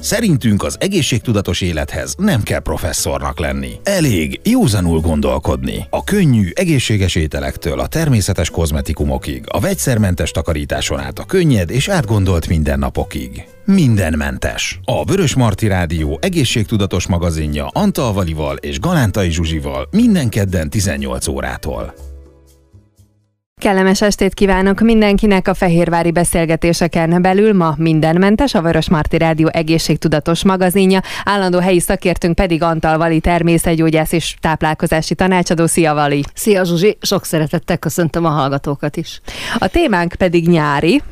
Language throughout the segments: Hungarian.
Szerintünk az egészségtudatos élethez nem kell professzornak lenni. Elég józanul gondolkodni. A könnyű, egészséges ételektől a természetes kozmetikumokig, a vegyszermentes takarításon át a könnyed és átgondolt mindennapokig. Mindenmentes. A Vörös Marti Rádió egészségtudatos magazinja Antal és Galántai Zsuzsival minden kedden 18 órától. Kellemes estét kívánok mindenkinek a Fehérvári beszélgetéseken belül. Ma mindenmentes, a Vörös Marti Rádió egészségtudatos magazinja. Állandó helyi szakértünk pedig Antal Vali természetgyógyász és táplálkozási tanácsadó. Szia Vali! Szia Zsuzsi! Sok szeretettel köszöntöm a hallgatókat is. A témánk pedig nyári,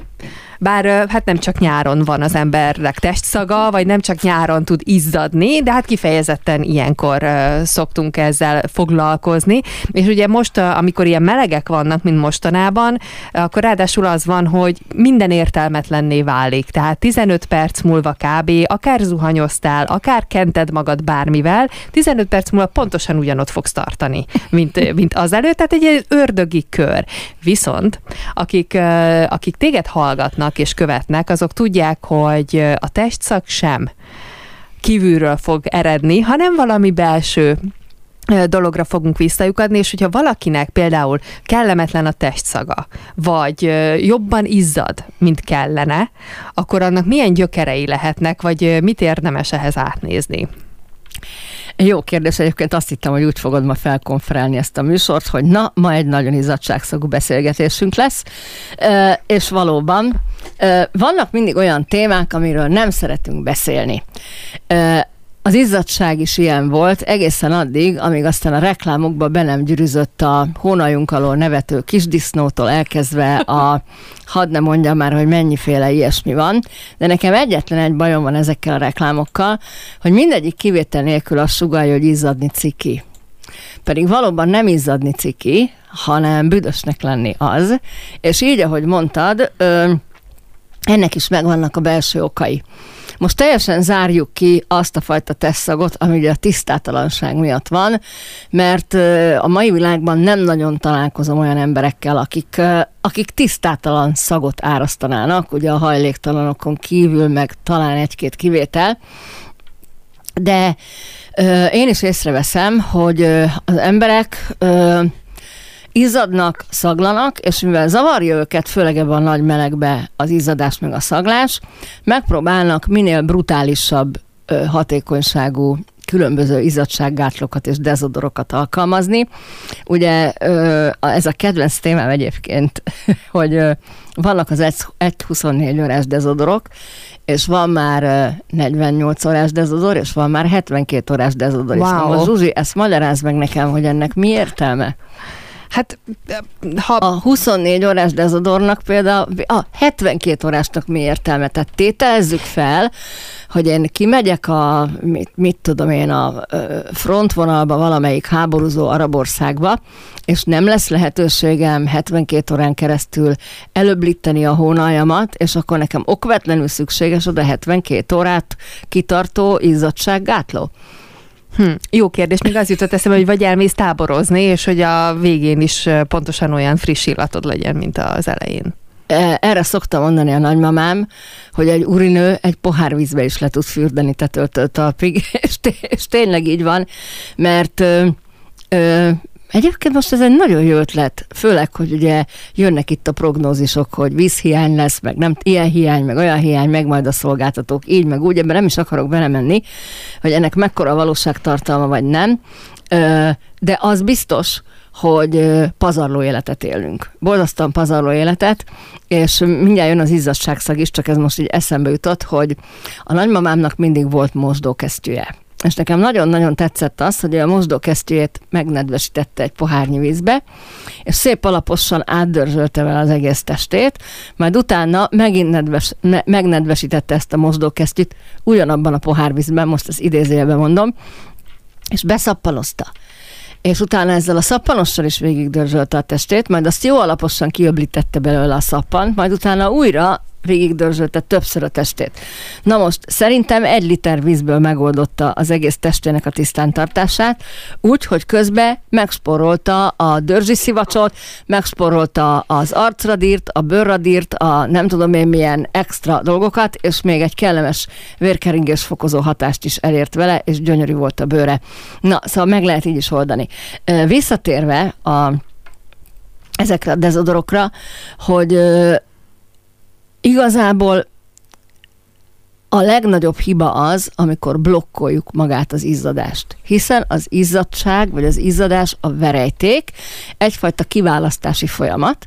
bár hát nem csak nyáron van az embernek testszaga, vagy nem csak nyáron tud izzadni, de hát kifejezetten ilyenkor szoktunk ezzel foglalkozni. És ugye most, amikor ilyen melegek vannak, mint mostanában, akkor ráadásul az van, hogy minden értelmetlenné válik. Tehát 15 perc múlva kb. akár zuhanyoztál, akár kented magad bármivel, 15 perc múlva pontosan ugyanott fogsz tartani, mint, mint azelőtt. Tehát egy ördögi kör. Viszont akik, akik téged hallgatnak, hallgatnak és követnek, azok tudják, hogy a testszak sem kívülről fog eredni, hanem valami belső dologra fogunk visszajukadni, és hogyha valakinek például kellemetlen a testszaga, vagy jobban izzad, mint kellene, akkor annak milyen gyökerei lehetnek, vagy mit érdemes ehhez átnézni? Jó kérdés, egyébként azt hittem, hogy úgy fogod ma felkonferálni ezt a műsort, hogy na, ma egy nagyon izzadságszagú beszélgetésünk lesz, és valóban vannak mindig olyan témák, amiről nem szeretünk beszélni. Az izzadság is ilyen volt, egészen addig, amíg aztán a reklámokba be nem gyűrűzött a hónajunk alól nevető kisdisznótól elkezdve a hadd ne mondjam már, hogy mennyiféle ilyesmi van, de nekem egyetlen egy bajom van ezekkel a reklámokkal, hogy mindegyik kivétel nélkül azt sugalja, hogy izzadni ciki. Pedig valóban nem izzadni ciki, hanem büdösnek lenni az, és így, ahogy mondtad, ö, ennek is megvannak a belső okai. Most teljesen zárjuk ki azt a fajta tesszagot, ami ugye a tisztátalanság miatt van, mert a mai világban nem nagyon találkozom olyan emberekkel, akik, akik tisztátalan szagot árasztanának, ugye a hajléktalanokon kívül, meg talán egy-két kivétel, de én is észreveszem, hogy az emberek izzadnak, szaglanak, és mivel zavarja őket, főleg ebben a nagy melegbe az izzadás meg a szaglás, megpróbálnak minél brutálisabb hatékonyságú különböző izzadsággátlókat és dezodorokat alkalmazni. Ugye ez a kedvenc témám egyébként, hogy vannak az 1-24 órás dezodorok, és van már 48 órás dezodor, és van már 72 órás dezodor. Wow. És most Zsuzsi, ezt magyaráz meg nekem, hogy ennek mi értelme? Hát, ha... A 24 órás dezodornak például, a 72 órásnak mi értelme? Tehát tételezzük fel, hogy én kimegyek a, mit, mit tudom én, a frontvonalba valamelyik háborúzó arab országba, és nem lesz lehetőségem 72 órán keresztül előblíteni a hónaljamat, és akkor nekem okvetlenül szükséges oda 72 órát kitartó izzadsággátló. Hm, jó kérdés, még az jutott eszembe, hogy vagy elmész táborozni, és hogy a végén is pontosan olyan friss illatod legyen, mint az elején. E, erre szoktam mondani a nagymamám, hogy egy urinő egy pohár vízbe is le tud fürdeni tetőtől talpig, és, té- és tényleg így van, mert ö, ö, Egyébként most ez egy nagyon jó ötlet, főleg, hogy ugye jönnek itt a prognózisok, hogy vízhiány lesz, meg nem ilyen hiány, meg olyan hiány, meg majd a szolgáltatók így, meg úgy, ebben nem is akarok belemenni, hogy ennek mekkora valóságtartalma, vagy nem, de az biztos, hogy pazarló életet élünk. Borzasztóan pazarló életet, és mindjárt jön az izzadságszag is, csak ez most így eszembe jutott, hogy a nagymamámnak mindig volt mosdókesztyűje és nekem nagyon-nagyon tetszett az, hogy a mosdókesztyűjét megnedvesítette egy pohárnyi vízbe, és szép alaposan átdörzsölte vele az egész testét, majd utána megint nedves, ne, megnedvesítette ezt a mosdókesztyűt ugyanabban a pohárvízben, most ezt idézőjelben mondom, és beszappanozta és utána ezzel a szappanossal is végig dörzsölte a testét, majd azt jó alaposan kiöblítette belőle a szappan, majd utána újra végig dörzsölte többször a testét. Na most szerintem egy liter vízből megoldotta az egész testének a tisztántartását, úgy, hogy közben megsporolta a dörzsi szivacsot, megsporolta az arcradírt, a bőrradírt, a nem tudom én milyen extra dolgokat, és még egy kellemes vérkeringés fokozó hatást is elért vele, és gyönyörű volt a bőre. Na, szóval meg lehet így is oldani. Visszatérve a ezekre a dezodorokra, hogy Igazából a legnagyobb hiba az, amikor blokkoljuk magát az izzadást. Hiszen az izzadság, vagy az izzadás a verejték, egyfajta kiválasztási folyamat,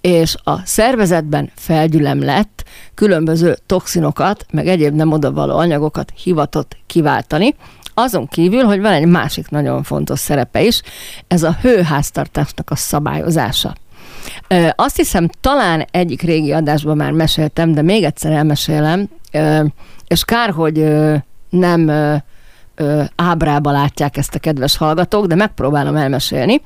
és a szervezetben felgyülemlett különböző toxinokat, meg egyéb nem odavaló anyagokat hivatott kiváltani, azon kívül, hogy van egy másik nagyon fontos szerepe is, ez a hőháztartásnak a szabályozása. Azt hiszem, talán egyik régi adásban már meséltem, de még egyszer elmesélem, és kár, hogy nem ábrába látják ezt a kedves hallgatók, de megpróbálom elmesélni,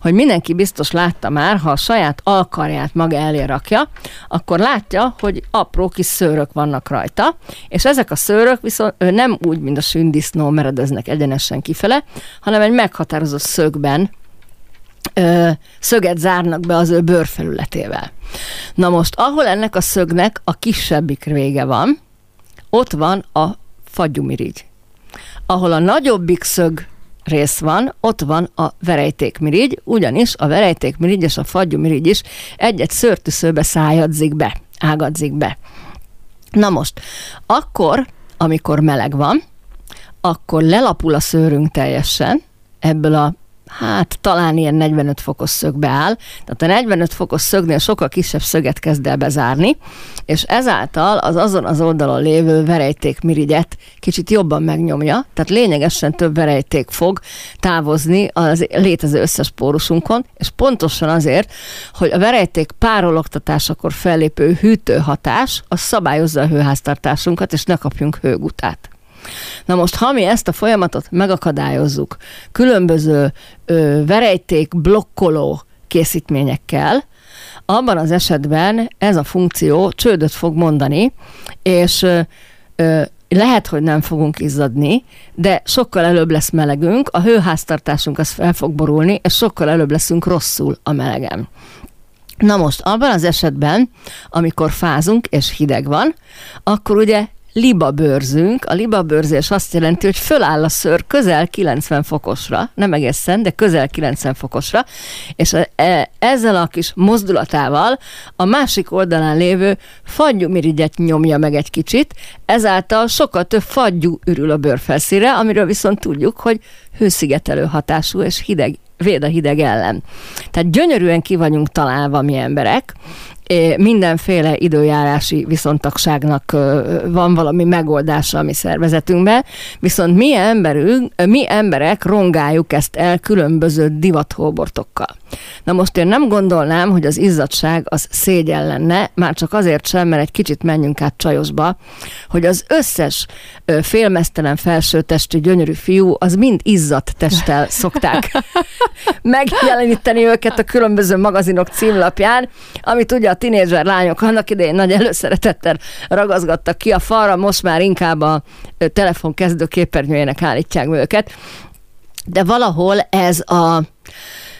hogy mindenki biztos látta már, ha a saját alkarját maga elé rakja, akkor látja, hogy apró kis szőrök vannak rajta, és ezek a szőrök viszont nem úgy, mint a sündisznó meredeznek egyenesen kifele, hanem egy meghatározott szögben szöget zárnak be az ő bőrfelületével. Na most, ahol ennek a szögnek a kisebbik vége van, ott van a fagyumirigy. Ahol a nagyobbik szög rész van, ott van a verejtékmirigy, ugyanis a verejtékmirigy és a fagyumirigy is egy-egy szőrtűszőbe szájadzik be, ágadzik be. Na most, akkor, amikor meleg van, akkor lelapul a szőrünk teljesen ebből a hát talán ilyen 45 fokos szögbe áll, tehát a 45 fokos szögnél sokkal kisebb szöget kezd el bezárni, és ezáltal az azon az oldalon lévő verejték mirigyet kicsit jobban megnyomja, tehát lényegesen több verejték fog távozni az létező összes pórusunkon, és pontosan azért, hogy a verejték párologtatásakor fellépő hűtőhatás, az szabályozza a hőháztartásunkat, és ne kapjunk hőgutát. Na most, ha mi ezt a folyamatot megakadályozzuk különböző ö, verejték blokkoló készítményekkel, abban az esetben ez a funkció csődöt fog mondani, és ö, ö, lehet, hogy nem fogunk izzadni, de sokkal előbb lesz melegünk, a hőháztartásunk az fel fog borulni, és sokkal előbb leszünk rosszul a melegen. Na most, abban az esetben, amikor fázunk és hideg van, akkor ugye libabőrzünk. A libabőrzés azt jelenti, hogy föláll a szőr közel 90 fokosra, nem egészen, de közel 90 fokosra, és e, ezzel a kis mozdulatával a másik oldalán lévő fagyumirigyet nyomja meg egy kicsit, ezáltal sokkal több fagyú ürül a bőrfelszíre, amiről viszont tudjuk, hogy hőszigetelő hatású és hideg véd a hideg ellen. Tehát gyönyörűen ki vagyunk találva mi emberek, mindenféle időjárási viszontagságnak van valami megoldása a mi szervezetünkben, viszont mi, emberünk, mi emberek rongáljuk ezt el különböző divathóbortokkal. Na most én nem gondolnám, hogy az izzadság az szégyen lenne, már csak azért sem, mert egy kicsit menjünk át csajosba, hogy az összes félmeztelen felsőtestű gyönyörű fiú, az mind izzadt testtel szokták megjeleníteni őket a különböző magazinok címlapján, amit ugye a tinédzser lányok annak idején nagy előszeretettel ragazgattak ki a falra, most már inkább a telefon kezdő képernyőjének állítják őket. De valahol ez a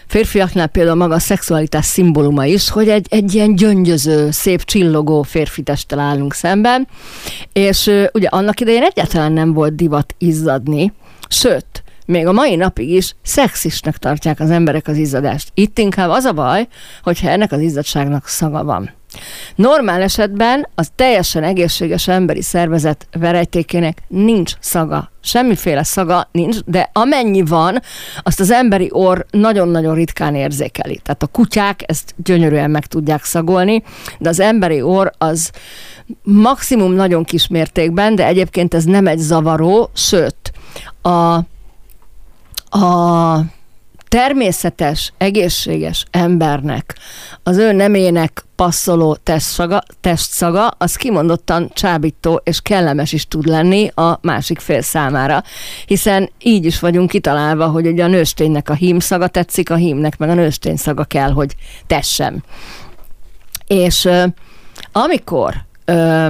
férfiaknál például maga a szexualitás szimbóluma is, hogy egy, egy ilyen gyöngyöző, szép csillogó férfi testtel állunk szemben, és ugye annak idején egyáltalán nem volt divat izzadni, sőt, még a mai napig is szexisnek tartják az emberek az izzadást. Itt inkább az a baj, hogyha ennek az izzadságnak szaga van. Normál esetben az teljesen egészséges emberi szervezet verejtékének nincs szaga. Semmiféle szaga nincs, de amennyi van, azt az emberi orr nagyon-nagyon ritkán érzékeli. Tehát a kutyák ezt gyönyörűen meg tudják szagolni, de az emberi orr az maximum nagyon kis mértékben, de egyébként ez nem egy zavaró, sőt, a a természetes, egészséges embernek az ő nemének passzoló testszaga, testszaga, az kimondottan csábító és kellemes is tud lenni a másik fél számára. Hiszen így is vagyunk kitalálva, hogy ugye a nősténynek a hím szaga tetszik, a hímnek meg a nőstény szaga kell, hogy tessem. És amikor ö,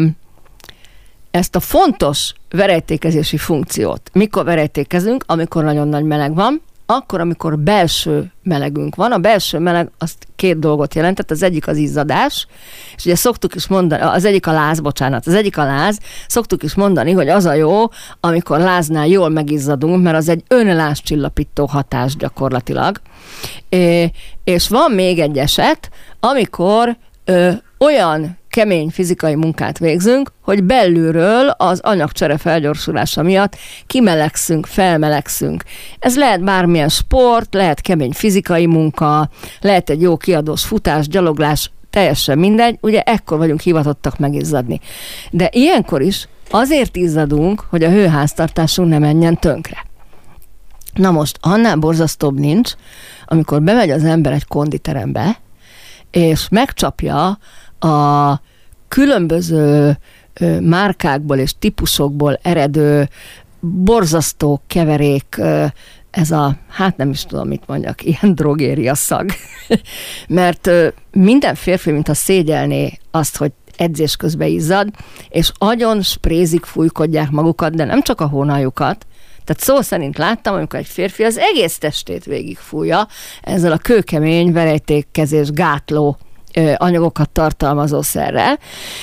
ezt a fontos verejtékezési funkciót, mikor verejtékezünk, amikor nagyon nagy meleg van, akkor, amikor belső melegünk van, a belső meleg az két dolgot jelentett, az egyik az izzadás, és ugye szoktuk is mondani, az egyik a láz, bocsánat, az egyik a láz, szoktuk is mondani, hogy az a jó, amikor láznál jól megizzadunk, mert az egy önláscsillapító hatás gyakorlatilag. É, és van még egy eset, amikor ö, olyan kemény fizikai munkát végzünk, hogy belülről az anyagcsere felgyorsulása miatt kimelegszünk, felmelegszünk. Ez lehet bármilyen sport, lehet kemény fizikai munka, lehet egy jó kiadós futás, gyaloglás, teljesen mindegy, ugye ekkor vagyunk hivatottak megizzadni. De ilyenkor is azért izzadunk, hogy a hőháztartásunk ne menjen tönkre. Na most, annál borzasztóbb nincs, amikor bemegy az ember egy konditerembe, és megcsapja a különböző márkákból és típusokból eredő borzasztó keverék, ez a, hát nem is tudom, mit mondjak, ilyen drogéria szag. Mert minden férfi, mintha szégyelné azt, hogy edzés közben izzad, és agyon sprézik, fújkodják magukat, de nem csak a hónajukat, tehát szó szerint láttam, amikor egy férfi az egész testét végigfújja ezzel a kőkemény verejtékkezés gátló anyagokat tartalmazó szerrel,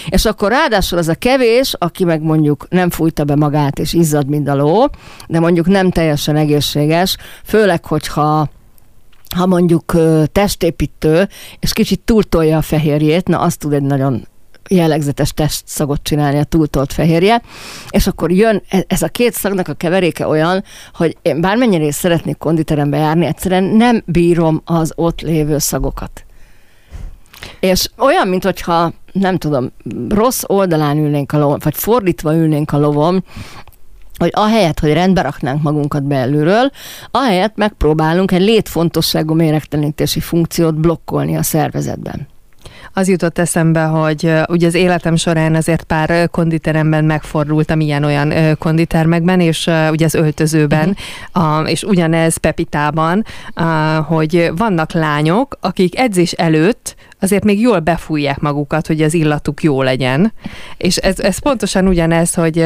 és akkor ráadásul az a kevés, aki meg mondjuk nem fújta be magát és izzad, mint a ló, de mondjuk nem teljesen egészséges, főleg, hogyha ha mondjuk testépítő, és kicsit túltolja a fehérjét, na azt tud egy nagyon jellegzetes testszagot csinálni a túltolt fehérje, és akkor jön e, ez a két szagnak a keveréke olyan, hogy én bármennyire is szeretnék konditerembe járni, egyszerűen nem bírom az ott lévő szagokat. És olyan, mint hogyha, nem tudom, rossz oldalán ülnénk a lovon, vagy fordítva ülnénk a lovon, hogy ahelyett, hogy rendbe raknánk magunkat belülről, ahelyett megpróbálunk egy létfontosságú méregtelenítési funkciót blokkolni a szervezetben. Az jutott eszembe, hogy ugye az életem során azért pár konditeremben megfordultam ilyen-olyan konditermekben, és ugye az öltözőben, uh-huh. uh, és ugyanez Pepitában, uh, hogy vannak lányok, akik edzés előtt azért még jól befújják magukat, hogy az illatuk jó legyen. És ez, ez pontosan ugyanez, hogy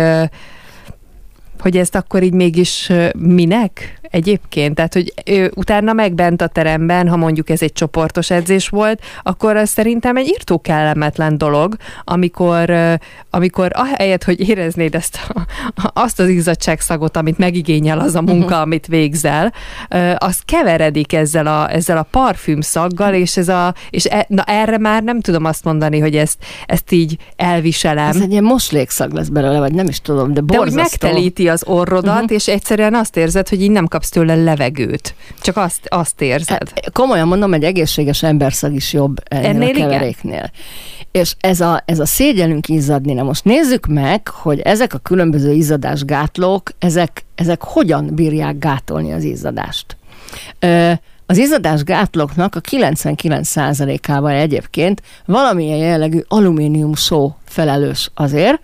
hogy ezt akkor így mégis minek egyébként? Tehát, hogy ő, utána megbent a teremben, ha mondjuk ez egy csoportos edzés volt, akkor az szerintem egy írtó kellemetlen dolog, amikor, amikor ahelyett, hogy éreznéd ezt a, azt az izzadságszagot, amit megigényel az a munka, uh-huh. amit végzel, az keveredik ezzel a, ezzel a parfüm szaggal, és, ez a, és e, na erre már nem tudom azt mondani, hogy ezt, ezt így elviselem. Ez egy ilyen moslékszag lesz belőle, vagy nem is tudom, de borzasztó. De hogy megtelíti az orrodat, uh-huh. és egyszerűen azt érzed, hogy így nem kapsz tőle levegőt. Csak azt, azt érzed. E, komolyan mondom, egy egészséges emberszag is jobb ennél, a keveréknél. Igen? És ez a, ez a szégyelünk izzadni, na most nézzük meg, hogy ezek a különböző izzadásgátlók, ezek, ezek hogyan bírják gátolni az izzadást. Ö, az izzadás gátlóknak a 99%-ában egyébként valamilyen jellegű alumínium só felelős azért,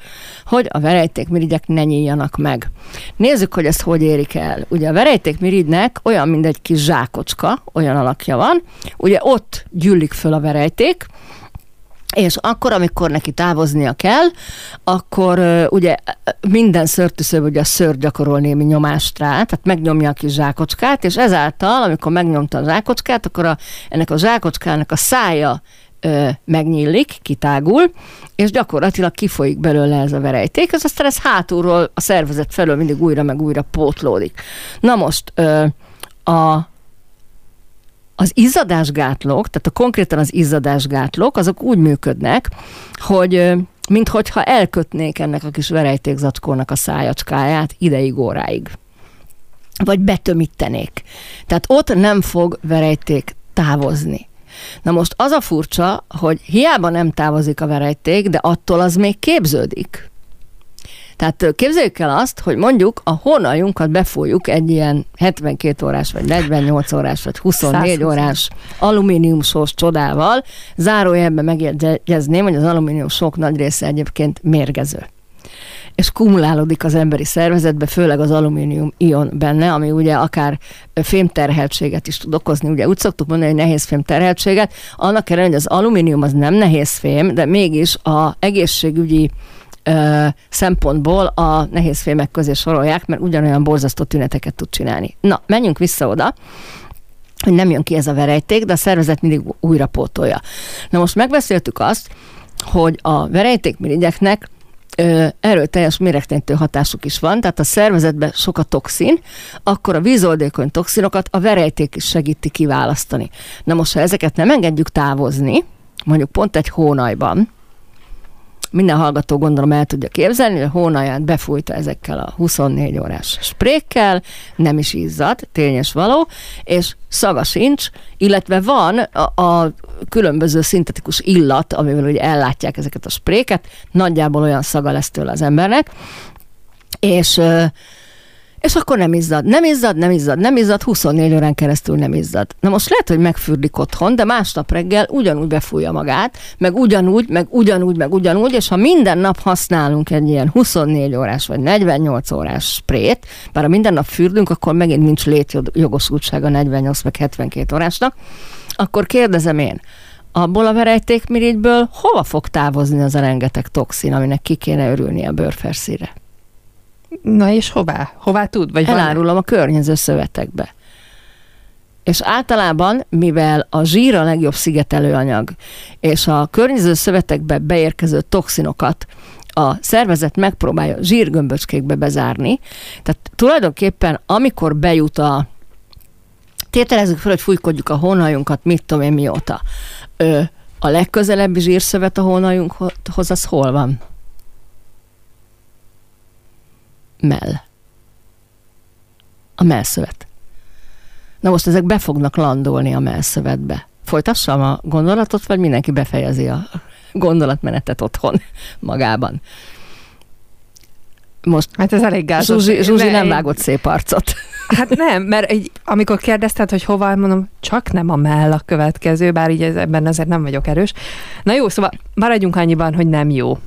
hogy a verejtékmirigyek ne nyíljanak meg. Nézzük, hogy ezt hogy érik el. Ugye a verejtékmirigynek olyan, mint egy kis zsákocska, olyan alakja van, ugye ott gyűlik föl a verejték, és akkor, amikor neki távoznia kell, akkor ugye minden szörtűszőbb ugye a szőr gyakorol némi nyomást rá, tehát megnyomja a kis zsákocskát, és ezáltal, amikor megnyomta a zsákocskát, akkor a, ennek a zsákocskának a szája megnyílik, kitágul, és gyakorlatilag kifolyik belőle ez a verejték, ez aztán ez hátulról a szervezet felől mindig újra meg újra pótlódik. Na most a az izzadásgátlók, tehát a konkrétan az izzadásgátlók, azok úgy működnek, hogy minthogyha elkötnék ennek a kis verejtékzacskónak a szájacskáját ideig óráig. Vagy betömítenék. Tehát ott nem fog verejték távozni. Na most az a furcsa, hogy hiába nem távozik a verejték, de attól az még képződik. Tehát képzeljük el azt, hogy mondjuk a hónaljunkat befújjuk egy ilyen 72 órás, vagy 48 órás, vagy 24 120. órás alumíniumsós csodával. Zárójelben megjegyezném, hogy az alumínium sok nagy része egyébként mérgező. és kumulálódik az emberi szervezetbe, főleg az alumínium ion benne, ami ugye akár fémterheltséget is tud okozni. Ugye úgy szoktuk mondani, hogy nehéz fémterheltséget, annak ellenére, hogy az alumínium az nem nehéz fém, de mégis a egészségügyi ö, szempontból a nehéz fémek közé sorolják, mert ugyanolyan borzasztó tüneteket tud csinálni. Na, menjünk vissza oda hogy nem jön ki ez a verejték, de a szervezet mindig újra pótolja. Na most megbeszéltük azt, hogy a verejtékmirigyeknek erőteljes méregténytő hatásuk is van, tehát a szervezetben sok a toxin, akkor a vízoldékony toxinokat a verejték is segíti kiválasztani. Na most, ha ezeket nem engedjük távozni, mondjuk pont egy hónajban, minden hallgató gondolom el tudja képzelni, hogy a hónaját befújta ezekkel a 24 órás sprékkel, nem is izzad, tényes való, és szaga sincs, illetve van a, a különböző szintetikus illat, amivel ugye ellátják ezeket a spréket, nagyjából olyan szaga lesz tőle az embernek, és és akkor nem izzad, nem izzad, nem izzad, nem izzad, 24 órán keresztül nem izzad. Na most lehet, hogy megfürdik otthon, de másnap reggel ugyanúgy befújja magát, meg ugyanúgy, meg ugyanúgy, meg ugyanúgy, és ha minden nap használunk egy ilyen 24 órás vagy 48 órás sprét, bár a minden nap fürdünk, akkor megint nincs létjogosultsága 48 meg 72 órásnak, akkor kérdezem én, abból a verejtékmirigyből hova fog távozni az a rengeteg toxin, aminek ki kéne örülni a bőrferszíre? Na és hová? Hová tud? Vagy Elárulom a környező szövetekbe. És általában, mivel a zsír a legjobb szigetelőanyag, és a környező szövetekbe beérkező toxinokat a szervezet megpróbálja zsírgömböcskékbe bezárni, tehát tulajdonképpen amikor bejut a tételezzük fel, hogy fújkodjuk a hónajunkat, mit tudom én mióta. Ö, a legközelebbi zsírszövet a hónajunkhoz, az hol van? Mell. A mellszövet. Na most ezek be fognak landolni a mellszövetbe. Folytassam a gondolatot, vagy mindenki befejezi a gondolatmenetet otthon magában? Most hát ez elég gázos. Zsuzsi, Zsuzsi nem vágott szép arcot. Hát nem, mert egy, amikor kérdezted, hogy hova, mondom, csak nem a mell a következő, bár így ebben azért nem vagyok erős. Na jó, szóval maradjunk annyiban, hogy nem jó.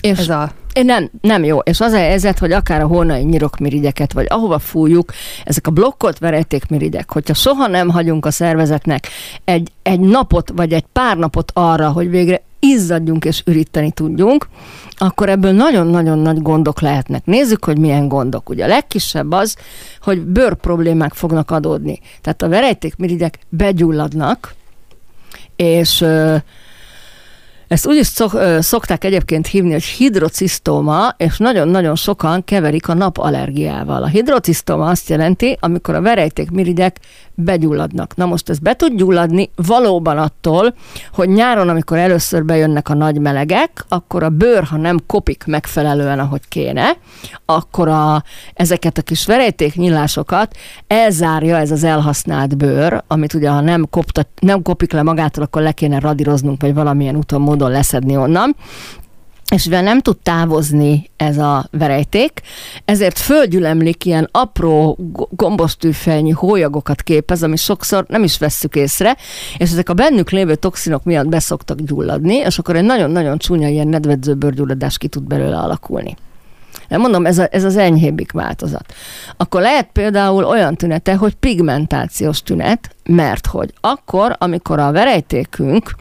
És ez a nem, nem jó. És az a helyzet, hogy akár a hónai nyirokmirigyeket, vagy ahova fújjuk, ezek a blokkolt verejtékmirigyek, hogyha soha nem hagyunk a szervezetnek egy, egy napot, vagy egy pár napot arra, hogy végre izzadjunk és üríteni tudjunk, akkor ebből nagyon-nagyon nagy gondok lehetnek. Nézzük, hogy milyen gondok. Ugye a legkisebb az, hogy bőr problémák fognak adódni. Tehát a verejtékmirigyek begyulladnak, és ezt úgy is szok, szokták egyébként hívni, hogy hidrocisztóma, és nagyon-nagyon sokan keverik a napallergiával. A hidrocisztóma azt jelenti, amikor a verejtékmirigyek begyulladnak. Na most ez be tud gyulladni valóban attól, hogy nyáron, amikor először bejönnek a nagy melegek, akkor a bőr, ha nem kopik megfelelően, ahogy kéne, akkor a, ezeket a kis verejtéknyílásokat elzárja ez az elhasznált bőr, amit ugye ha nem, kopta, nem kopik le magától, akkor le kéne radíroznunk, vagy valamilyen úton, módon leszedni onnan és mivel nem tud távozni ez a verejték, ezért földgyülemlik ilyen apró gombostűfejnyi hólyagokat képez, ami sokszor nem is vesszük észre, és ezek a bennük lévő toxinok miatt beszoktak gyulladni, és akkor egy nagyon-nagyon csúnya ilyen nedvedző bőrgyulladás ki tud belőle alakulni. Nem mondom, ez, a, ez az enyhébbik változat. Akkor lehet például olyan tünete, hogy pigmentációs tünet, mert hogy akkor, amikor a verejtékünk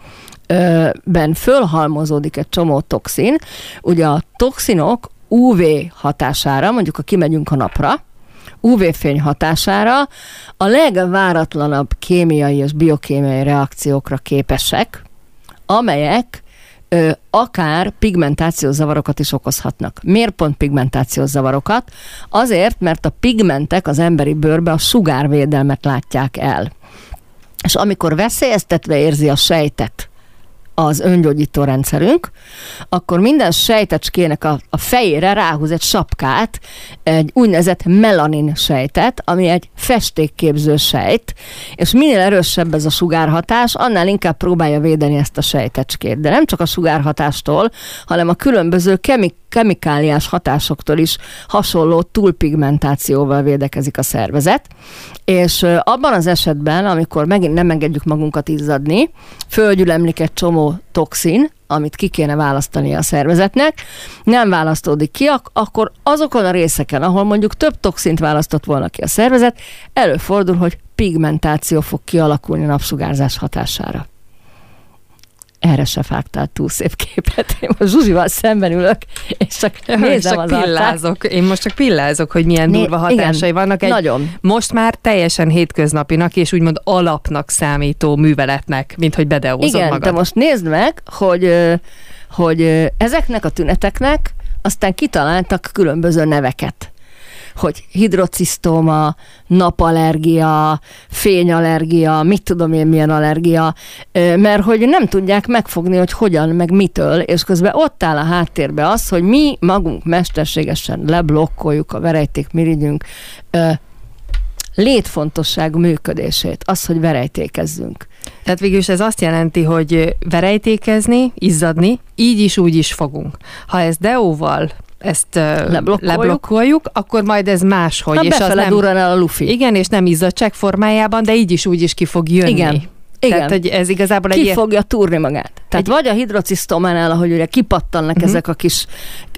ben fölhalmozódik egy csomó toxin, ugye a toxinok UV hatására, mondjuk ha kimegyünk a napra, UV-fény hatására a legváratlanabb kémiai és biokémiai reakciókra képesek, amelyek ö, akár pigmentációs zavarokat is okozhatnak. Miért pont pigmentációs zavarokat? Azért, mert a pigmentek az emberi bőrbe a sugárvédelmet látják el. És amikor veszélyeztetve érzi a sejtet az öngyógyító rendszerünk, akkor minden sejtecskének a, a fejére ráhúz egy sapkát, egy úgynevezett melanin sejtet, ami egy festékképző sejt, és minél erősebb ez a sugárhatás, annál inkább próbálja védeni ezt a sejtecskét. De nem csak a sugárhatástól, hanem a különböző kemik kemikáliás hatásoktól is hasonló túlpigmentációval védekezik a szervezet, és abban az esetben, amikor megint nem engedjük magunkat izzadni, földgyülemlik egy csomó annó toxin, amit ki kéne választani a szervezetnek, nem választódik ki, akkor azokon a részeken, ahol mondjuk több toxint választott volna ki a szervezet, előfordul, hogy pigmentáció fog kialakulni a napsugárzás hatására erre se fágtál túl szép képet. Én most Zsuzsival szemben ülök, és csak nézem csak az pillázok. Arcát. Én most csak pillázok, hogy milyen Né- durva hatásai igen, vannak. Egy nagyon. Most már teljesen hétköznapinak és úgymond alapnak számító műveletnek, mint hogy bedeózod igen, magad. de most nézd meg, hogy, hogy ezeknek a tüneteknek aztán kitaláltak különböző neveket hogy hidrocisztóma, napallergia, fényallergia, mit tudom én milyen allergia, mert hogy nem tudják megfogni, hogy hogyan, meg mitől, és közben ott áll a háttérbe az, hogy mi magunk mesterségesen leblokkoljuk a verejték mirigyünk létfontosságú működését, az, hogy verejtékezzünk. Tehát végül is ez azt jelenti, hogy verejtékezni, izzadni, így is, úgy is fogunk. Ha ez deóval ezt leblokkoljuk. leblokkoljuk, akkor majd ez máshogy. Ha és az nem, el a lufi. Igen, és nem izzadság formájában, de így is úgy is ki fog jönni. Igen. Igen. Tehát, hogy ez igazából egy... Ki fogja túrni magát. Tehát egy... vagy a hidrocisztománál, ahogy ugye kipattannak uh-huh. ezek a kis,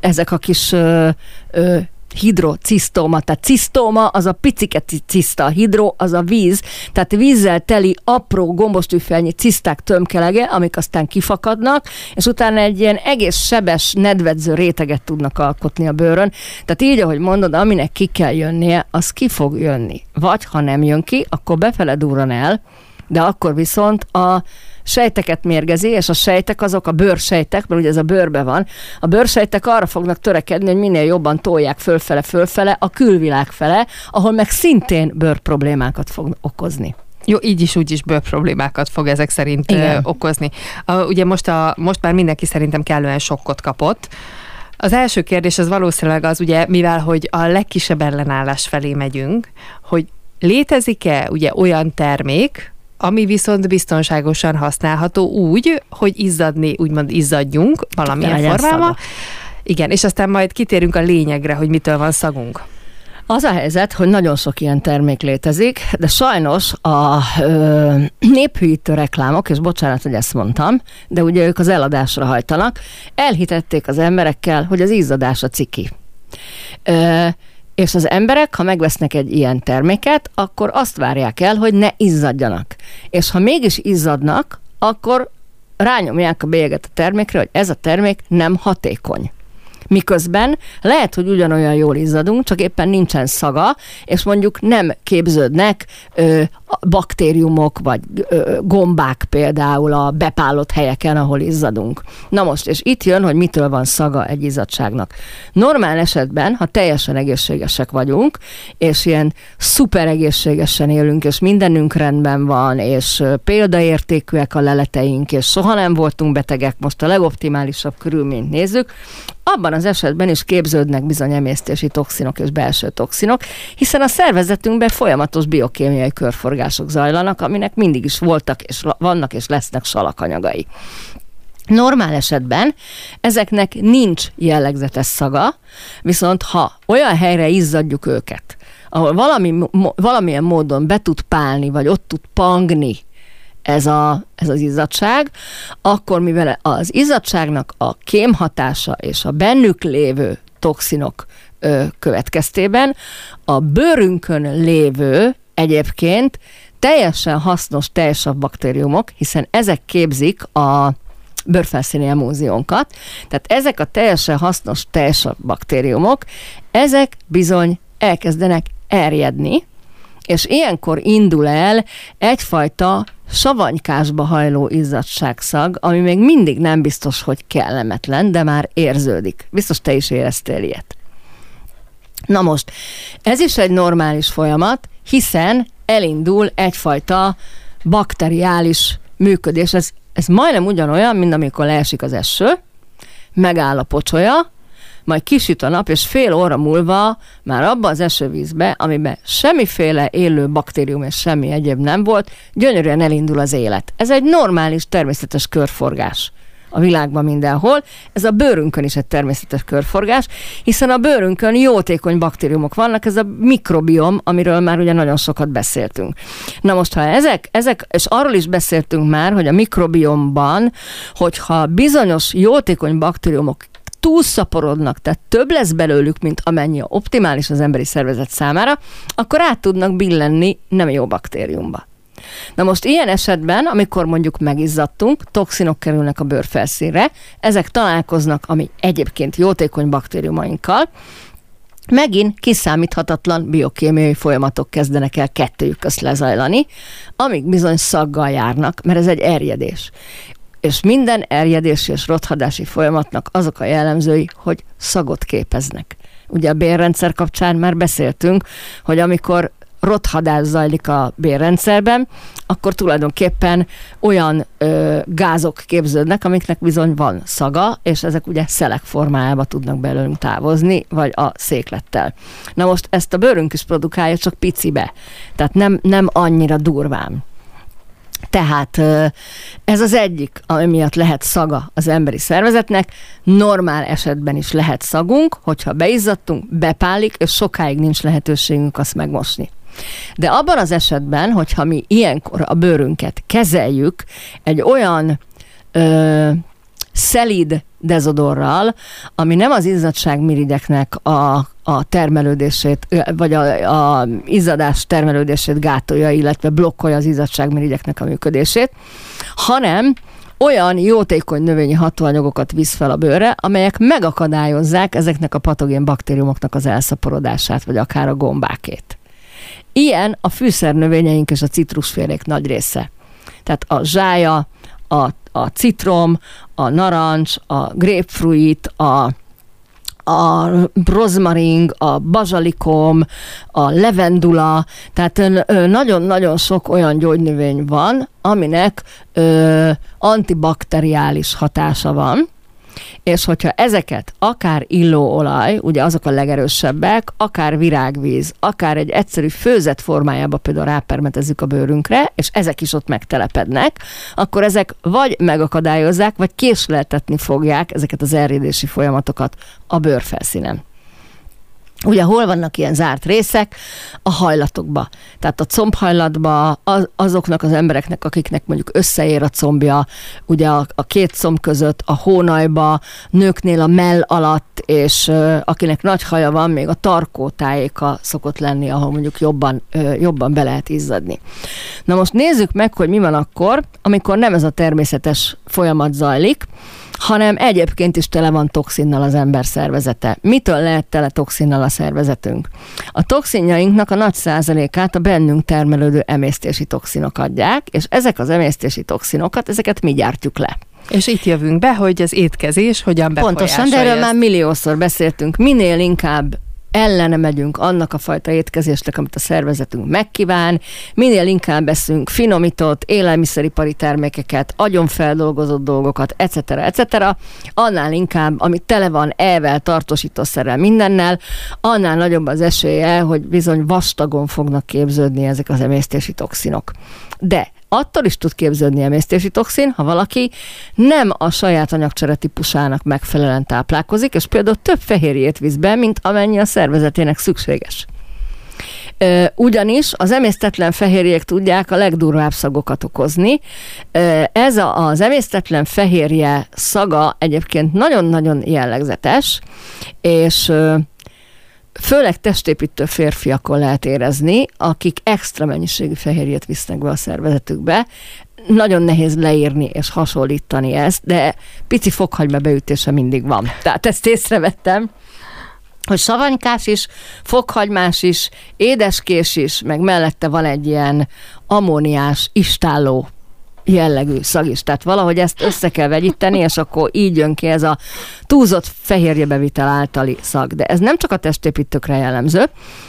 ezek a kis ö, ö, hidrocisztóma, tehát cisztóma az a picike ciszta, hidro az a víz, tehát vízzel teli apró gombostűfelnyi ciszták tömkelege, amik aztán kifakadnak, és utána egy ilyen egész sebes, nedvedző réteget tudnak alkotni a bőrön. Tehát így, ahogy mondod, aminek ki kell jönnie, az ki fog jönni. Vagy ha nem jön ki, akkor befele durran el, de akkor viszont a sejteket mérgezi, és a sejtek azok a bőrsejtek, mert ugye ez a bőrbe van, a bőrsejtek arra fognak törekedni, hogy minél jobban tolják fölfele, fölfele a külvilág fele, ahol meg szintén bőr problémákat fog okozni. Jó, így is úgy is bőr problémákat fog ezek szerint Igen. okozni. A, ugye most, a, most már mindenki szerintem kellően sokkot kapott, az első kérdés az valószínűleg az, ugye, mivel hogy a legkisebb ellenállás felé megyünk, hogy létezik-e ugye olyan termék, ami viszont biztonságosan használható úgy, hogy izzadni, úgymond izzadjunk valamilyen ja, formában. Igen, és aztán majd kitérünk a lényegre, hogy mitől van szagunk. Az a helyzet, hogy nagyon sok ilyen termék létezik, de sajnos a ö, néphűítő reklámok, és bocsánat, hogy ezt mondtam, de ugye ők az eladásra hajtanak, elhitették az emberekkel, hogy az izzadás a ciki. Ö, és az emberek, ha megvesznek egy ilyen terméket, akkor azt várják el, hogy ne izzadjanak. És ha mégis izzadnak, akkor rányomják a bélyeget a termékre, hogy ez a termék nem hatékony miközben lehet, hogy ugyanolyan jól izzadunk, csak éppen nincsen szaga, és mondjuk nem képződnek ö, baktériumok, vagy gombák például a bepálott helyeken, ahol izzadunk. Na most, és itt jön, hogy mitől van szaga egy izzadságnak. Normál esetben, ha teljesen egészségesek vagyunk, és ilyen szuper egészségesen élünk, és mindenünk rendben van, és példaértékűek a leleteink, és soha nem voltunk betegek, most a legoptimálisabb körülményt nézzük, abban az esetben is képződnek bizony emésztési toxinok és belső toxinok, hiszen a szervezetünkben folyamatos biokémiai körforgások zajlanak, aminek mindig is voltak és vannak és lesznek salakanyagai. Normál esetben ezeknek nincs jellegzetes szaga, viszont ha olyan helyre izzadjuk őket, ahol valami, valamilyen módon be tud pálni, vagy ott tud pangni ez, a, ez az izzadság, akkor mivel az izzadságnak a kémhatása és a bennük lévő toxinok következtében a bőrünkön lévő egyébként teljesen hasznos teljesabb baktériumok, hiszen ezek képzik a bőrfelszíni emóziónkat. Tehát ezek a teljesen hasznos teljesabb baktériumok, ezek bizony elkezdenek erjedni, és ilyenkor indul el egyfajta savanykásba hajló izzadságszag, ami még mindig nem biztos, hogy kellemetlen, de már érződik. Biztos te is éreztél ilyet. Na most, ez is egy normális folyamat, hiszen elindul egyfajta bakteriális működés. Ez, ez majdnem ugyanolyan, mint amikor leesik az eső, megáll a pocsolya, majd kisüt a nap, és fél óra múlva már abba az esővízbe, amiben semmiféle élő baktérium és semmi egyéb nem volt, gyönyörűen elindul az élet. Ez egy normális, természetes körforgás a világban mindenhol. Ez a bőrünkön is egy természetes körforgás, hiszen a bőrünkön jótékony baktériumok vannak, ez a mikrobiom, amiről már ugye nagyon sokat beszéltünk. Na most, ha ezek, ezek és arról is beszéltünk már, hogy a mikrobiomban, hogyha bizonyos jótékony baktériumok túlszaporodnak, tehát több lesz belőlük, mint amennyi optimális az emberi szervezet számára, akkor át tudnak billenni nem jó baktériumba. Na most ilyen esetben, amikor mondjuk megizzadtunk, toxinok kerülnek a bőrfelszínre, ezek találkoznak, ami egyébként jótékony baktériumainkkal, megint kiszámíthatatlan biokémiai folyamatok kezdenek el kettőjük közt lezajlani, amik bizony szaggal járnak, mert ez egy erjedés. És minden erjedési és rothadási folyamatnak azok a jellemzői, hogy szagot képeznek. Ugye a bérrendszer kapcsán már beszéltünk, hogy amikor rothadás zajlik a bérrendszerben, akkor tulajdonképpen olyan ö, gázok képződnek, amiknek bizony van szaga, és ezek ugye szelek formájába tudnak belőlünk távozni, vagy a széklettel. Na most ezt a bőrünk is produkálja, csak picibe. Tehát nem, nem annyira durván. Tehát ez az egyik, ami miatt lehet szaga az emberi szervezetnek. Normál esetben is lehet szagunk, hogyha beizzadtunk, bepálik, és sokáig nincs lehetőségünk azt megmosni. De abban az esetben, hogyha mi ilyenkor a bőrünket kezeljük egy olyan ö, szelid dezodorral, ami nem az izzadságmirigyeknek a, a termelődését, vagy a, a izzadás termelődését gátolja, illetve blokkolja az izzadságmirigyeknek a működését, hanem olyan jótékony növényi hatóanyagokat visz fel a bőrre, amelyek megakadályozzák ezeknek a patogén baktériumoknak az elszaporodását, vagy akár a gombákét. Ilyen a fűszernövényeink és a citrusfélék nagy része. Tehát a zsája, a, a citrom, a narancs, a grapefruit, a a rozmaring, a bazsalikom, a levendula, tehát nagyon-nagyon sok olyan gyógynövény van, aminek ö, antibakteriális hatása van, és hogyha ezeket akár illóolaj, ugye azok a legerősebbek, akár virágvíz, akár egy egyszerű főzet formájába például rápermetezzük a bőrünkre, és ezek is ott megtelepednek, akkor ezek vagy megakadályozzák, vagy késleltetni fogják ezeket az erjedési folyamatokat a bőrfelszínen. Ugye hol vannak ilyen zárt részek? A hajlatokba. Tehát a combhajlatba az, azoknak az embereknek, akiknek mondjuk összeér a combja, ugye a, a két comb között, a hónajba, nőknél a mell alatt, és uh, akinek nagy haja van, még a tarkó tájéka szokott lenni, ahol mondjuk jobban, uh, jobban be lehet izzadni. Na most nézzük meg, hogy mi van akkor, amikor nem ez a természetes folyamat zajlik, hanem egyébként is tele van toxinnal az ember szervezete. Mitől lehet tele toxinnal a szervezetünk? A toxinjainknak a nagy százalékát a bennünk termelődő emésztési toxinok adják, és ezek az emésztési toxinokat, ezeket mi gyártjuk le. És itt jövünk be, hogy az étkezés hogyan befolyásolja. Pontosan, de erről már milliószor beszéltünk. Minél inkább ellene megyünk annak a fajta étkezésnek, amit a szervezetünk megkíván, minél inkább beszünk finomított, élelmiszeripari termékeket, agyonfeldolgozott dolgokat, etc., etc., annál inkább, amit tele van elvel, tartósítószerrel, mindennel, annál nagyobb az esélye, hogy bizony vastagon fognak képződni ezek az emésztési toxinok. De attól is tud képződni emésztési toxin, ha valaki nem a saját anyagcsere típusának megfelelően táplálkozik, és például több fehérjét visz be, mint amennyi a szervezetének szükséges. Ugyanis az emésztetlen fehérjék tudják a legdurvább szagokat okozni. Ez a, az emésztetlen fehérje szaga egyébként nagyon-nagyon jellegzetes, és főleg testépítő férfiakon lehet érezni, akik extra mennyiségű fehérjét visznek be a szervezetükbe. Nagyon nehéz leírni és hasonlítani ezt, de pici fokhagyma beütése mindig van. Tehát ezt észrevettem hogy savanykás is, fokhagymás is, édeskés is, meg mellette van egy ilyen ammóniás, istálló jellegű szag is. Tehát valahogy ezt össze kell vegyíteni, és akkor így jön ki ez a túlzott fehérjebevitel általi szag. De ez nem csak a testépítőkre jellemző,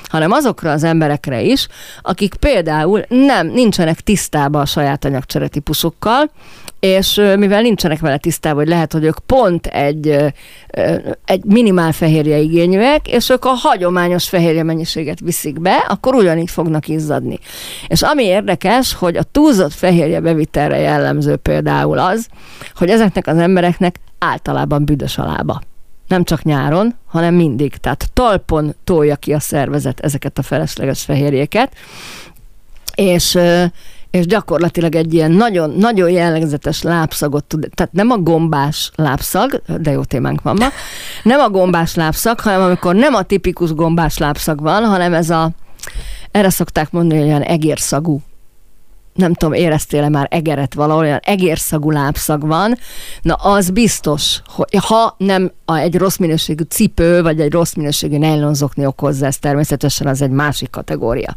hanem azokra az emberekre is, akik például nem, nincsenek tisztában a saját anyagcsere típusokkal, és mivel nincsenek vele tisztában, hogy lehet, hogy ők pont egy, egy minimál fehérje igényűek, és ők a hagyományos fehérje mennyiséget viszik be, akkor ugyanígy fognak izzadni. És ami érdekes, hogy a túlzott fehérje bevitelre jellemző például az, hogy ezeknek az embereknek általában büdös a lába nem csak nyáron, hanem mindig. Tehát talpon tolja ki a szervezet ezeket a felesleges fehérjéket, és és gyakorlatilag egy ilyen nagyon, nagyon jellegzetes lábszagot tud, tehát nem a gombás lábszag, de jó témánk van ma, nem a gombás lábszag, hanem amikor nem a tipikus gombás lábszag van, hanem ez a, erre szokták mondani, hogy olyan egérszagú. Nem tudom, éreztél-e már egeret valahol, olyan egérszagú lábszag van, na az biztos, hogy ha nem a, egy rossz minőségű cipő, vagy egy rossz minőségű nejlonzokni okozza, ez természetesen az egy másik kategória.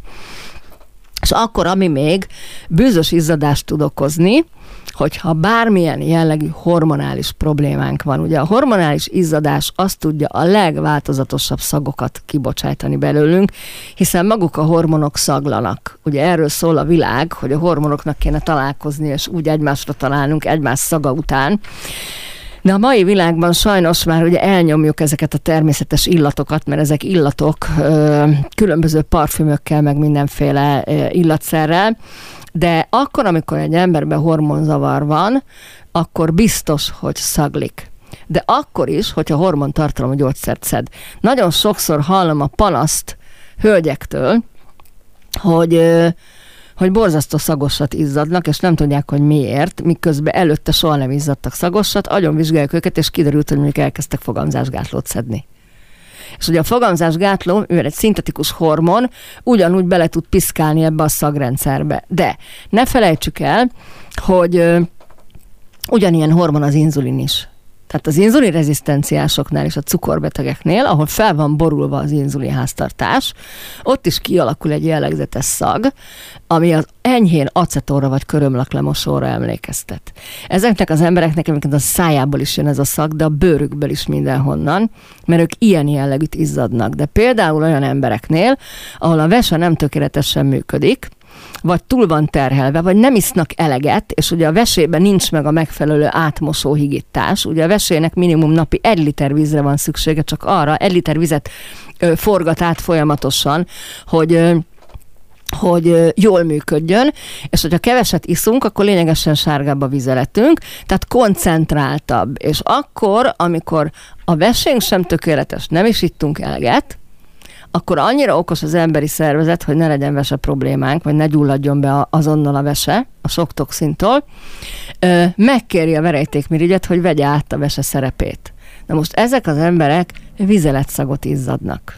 És akkor, ami még bűzös izzadást tud okozni, hogyha bármilyen jellegű hormonális problémánk van. Ugye a hormonális izzadás azt tudja a legváltozatosabb szagokat kibocsájtani belőlünk, hiszen maguk a hormonok szaglanak. Ugye erről szól a világ, hogy a hormonoknak kéne találkozni, és úgy egymásra találnunk egymás szaga után. De a mai világban sajnos már ugye elnyomjuk ezeket a természetes illatokat, mert ezek illatok különböző parfümökkel, meg mindenféle illatszerrel, de akkor, amikor egy emberben hormonzavar van, akkor biztos, hogy szaglik. De akkor is, hogyha hormontartalomú gyógyszert szed. Nagyon sokszor hallom a panaszt hölgyektől, hogy hogy borzasztó szagosat izzadnak, és nem tudják, hogy miért, miközben előtte soha nem izzadtak szagosat, agyon vizsgáljuk őket, és kiderült, hogy mondjuk elkezdtek fogamzásgátlót szedni. És ugye a fogamzásgátló, mivel egy szintetikus hormon, ugyanúgy bele tud piszkálni ebbe a szagrendszerbe. De ne felejtsük el, hogy ugyanilyen hormon az inzulin is. Tehát az inzulin rezisztenciásoknál és a cukorbetegeknél, ahol fel van borulva az inzulin háztartás, ott is kialakul egy jellegzetes szag, ami az enyhén acetóra vagy körömlaklemosóra emlékeztet. Ezeknek az embereknek egyébként a szájából is jön ez a szag, de a bőrükből is mindenhonnan, mert ők ilyen jellegűt izzadnak. De például olyan embereknél, ahol a vese nem tökéletesen működik, vagy túl van terhelve, vagy nem isznak eleget, és ugye a vesében nincs meg a megfelelő átmosó higítás. Ugye a vesének minimum napi egy liter vízre van szüksége, csak arra egy liter vizet ö, forgat át folyamatosan, hogy ö, hogy jól működjön, és hogyha keveset iszunk, akkor lényegesen sárgább a vizeletünk, tehát koncentráltabb. És akkor, amikor a vesénk sem tökéletes, nem is ittunk eleget, akkor annyira okos az emberi szervezet, hogy ne legyen vese problémánk, vagy ne gyulladjon be azonnal a vese a sok toxintól, megkéri a verejtékmirigyet, hogy vegye át a vese szerepét. Na most ezek az emberek vizeletszagot izzadnak.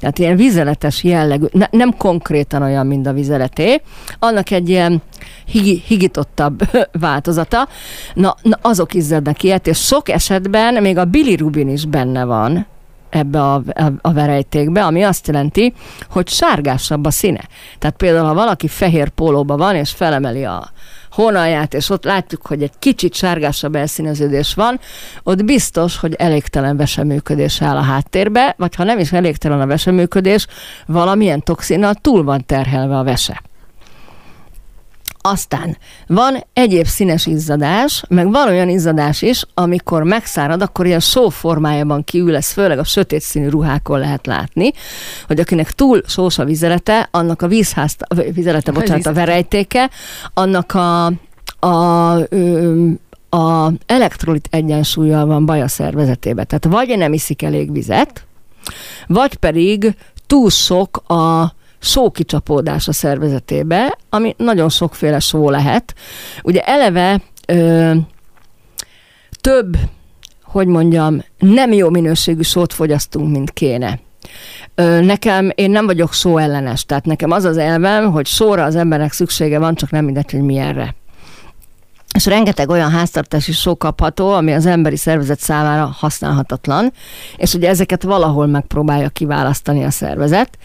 Tehát ilyen vizeletes jellegű, ne, nem konkrétan olyan, mint a vizeleté, annak egy ilyen higi, higítottabb változata. Na, na, azok izzadnak ilyet, és sok esetben még a bilirubin is benne van, ebbe a, a, verejtékbe, ami azt jelenti, hogy sárgásabb a színe. Tehát például, ha valaki fehér pólóba van, és felemeli a hónalját, és ott látjuk, hogy egy kicsit sárgásabb elszíneződés van, ott biztos, hogy elégtelen veseműködés áll a háttérbe, vagy ha nem is elégtelen a veseműködés, valamilyen toxinnal túl van terhelve a vese. Aztán van egyéb színes izzadás, meg van olyan izzadás is, amikor megszárad, akkor ilyen só formájában kiül, ez főleg a sötét színű ruhákon lehet látni, hogy akinek túl sós a vizelete, annak a vízház, vizelete, bocsánat, a verejtéke, annak a, a, a, a elektrolit egyensúlyjal van baj a szervezetébe. Tehát vagy nem iszik elég vizet, vagy pedig túl sok a sókicsapódás a szervezetébe, ami nagyon sokféle só lehet. Ugye eleve ö, több, hogy mondjam, nem jó minőségű sót fogyasztunk, mint kéne. Nekem, én nem vagyok só ellenes, tehát nekem az az elvem, hogy sóra az embernek szüksége van, csak nem mindegy, hogy milyenre és rengeteg olyan háztartási só kapható, ami az emberi szervezet számára használhatatlan, és ugye ezeket valahol megpróbálja kiválasztani a szervezet,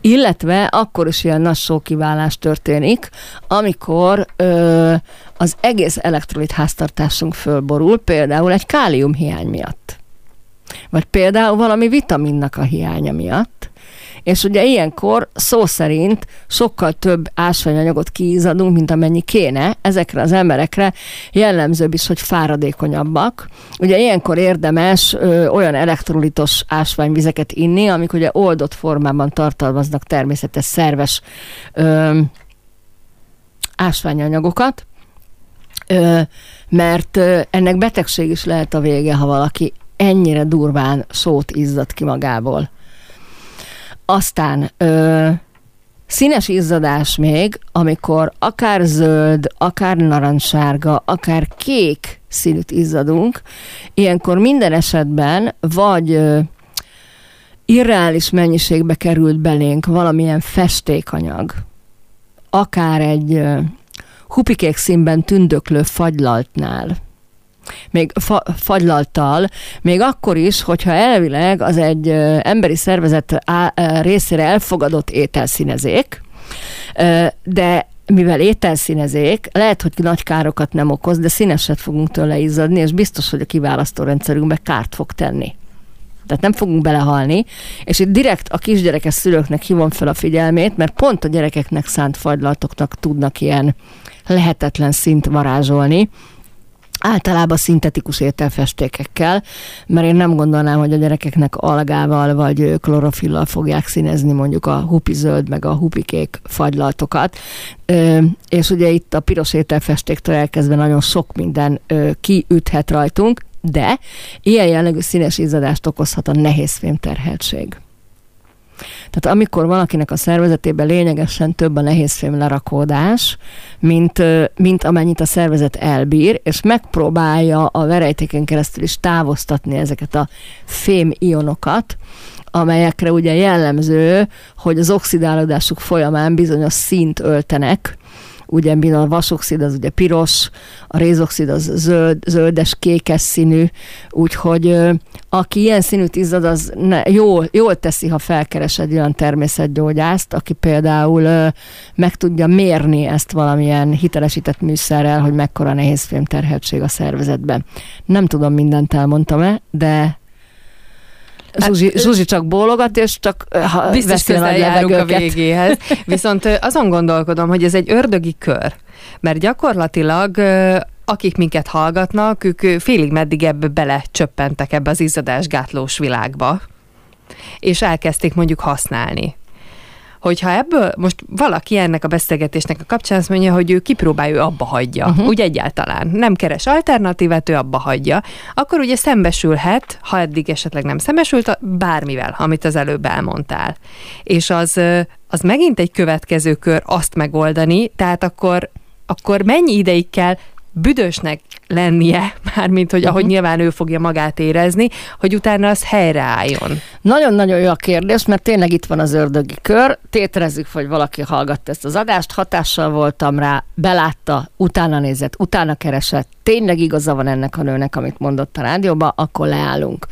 illetve akkor is ilyen nagy sókiválás történik, amikor ö, az egész elektrolit háztartásunk fölborul, például egy kálium hiány miatt. Vagy például valami vitaminnak a hiánya miatt, És ugye ilyenkor szó szerint sokkal több ásványanyagot kiízadunk, mint amennyi kéne. Ezekre az emberekre jellemzőbb is, hogy fáradékonyabbak. Ugye ilyenkor érdemes ö, olyan elektrolitos ásványvizeket inni, amik ugye oldott formában tartalmaznak természetes szerves ö, ásványanyagokat, ö, mert ennek betegség is lehet a vége, ha valaki ennyire durván sót izzad ki magából. Aztán ö, színes izzadás még, amikor akár zöld, akár narancssárga, akár kék színűt izzadunk, ilyenkor minden esetben vagy ö, irreális mennyiségbe került belénk valamilyen festékanyag, akár egy ö, hupikék színben tündöklő fagylaltnál, még fa- fagylalttal, még akkor is, hogyha elvileg az egy emberi szervezet á, részére elfogadott ételszínezék, de mivel ételszínezék, lehet, hogy nagy károkat nem okoz, de színeset fogunk tőle izzadni, és biztos, hogy a kiválasztórendszerünkbe kárt fog tenni. Tehát nem fogunk belehalni, és itt direkt a kisgyerekes szülőknek hívom fel a figyelmét, mert pont a gyerekeknek szánt fagylaltoknak tudnak ilyen lehetetlen szint varázsolni, általában szintetikus ételfestékekkel, mert én nem gondolnám, hogy a gyerekeknek algával vagy klorofillal fogják színezni mondjuk a hupi zöld meg a hupikék fagylaltokat. Ö, és ugye itt a piros ételfestéktől elkezdve nagyon sok minden ö, kiüthet rajtunk, de ilyen jellegű színes izzadást okozhat a nehézfém terheltség. Tehát amikor valakinek a szervezetében lényegesen több a nehézfém lerakódás, mint, mint amennyit a szervezet elbír, és megpróbálja a verejtéken keresztül is távoztatni ezeket a fém ionokat, amelyekre ugye jellemző, hogy az oxidálódásuk folyamán bizonyos szint öltenek, ugye a vasoxid az ugye piros, a rézoxid az zöld, zöldes, kékes színű, úgyhogy aki ilyen színűt izzad, az ne, jól, jól teszi, ha felkeres egy olyan természetgyógyászt, aki például meg tudja mérni ezt valamilyen hitelesített műszerrel, hogy mekkora nehézfém terheltség a szervezetben. Nem tudom, mindent elmondtam-e, de Hát, Zsuzsi, Zsuzsi csak bólogat, és csak ha biztos közel járunk a végéhez. Viszont azon gondolkodom, hogy ez egy ördögi kör. Mert gyakorlatilag akik minket hallgatnak, ők félig meddig ebbe bele csöppentek ebbe az izzadásgátlós világba, és elkezdték mondjuk használni hogyha ebből most valaki ennek a beszélgetésnek a kapcsán azt mondja, hogy ő kipróbálja, ő abba hagyja, uh-huh. úgy egyáltalán nem keres alternatívát, ő abba hagyja, akkor ugye szembesülhet, ha eddig esetleg nem szembesült, bármivel, amit az előbb elmondtál. És az, az megint egy következő kör azt megoldani, tehát akkor akkor mennyi ideig kell büdösnek lennie, mármint, hogy ahogy uh-huh. nyilván ő fogja magát érezni, hogy utána az helyreálljon. Nagyon-nagyon jó a kérdés, mert tényleg itt van az ördögi kör. Tételezzük, hogy valaki hallgatta ezt az adást, hatással voltam rá, belátta, utána nézett, utána keresett, tényleg igaza van ennek a nőnek, amit mondott a rádióban, akkor leállunk.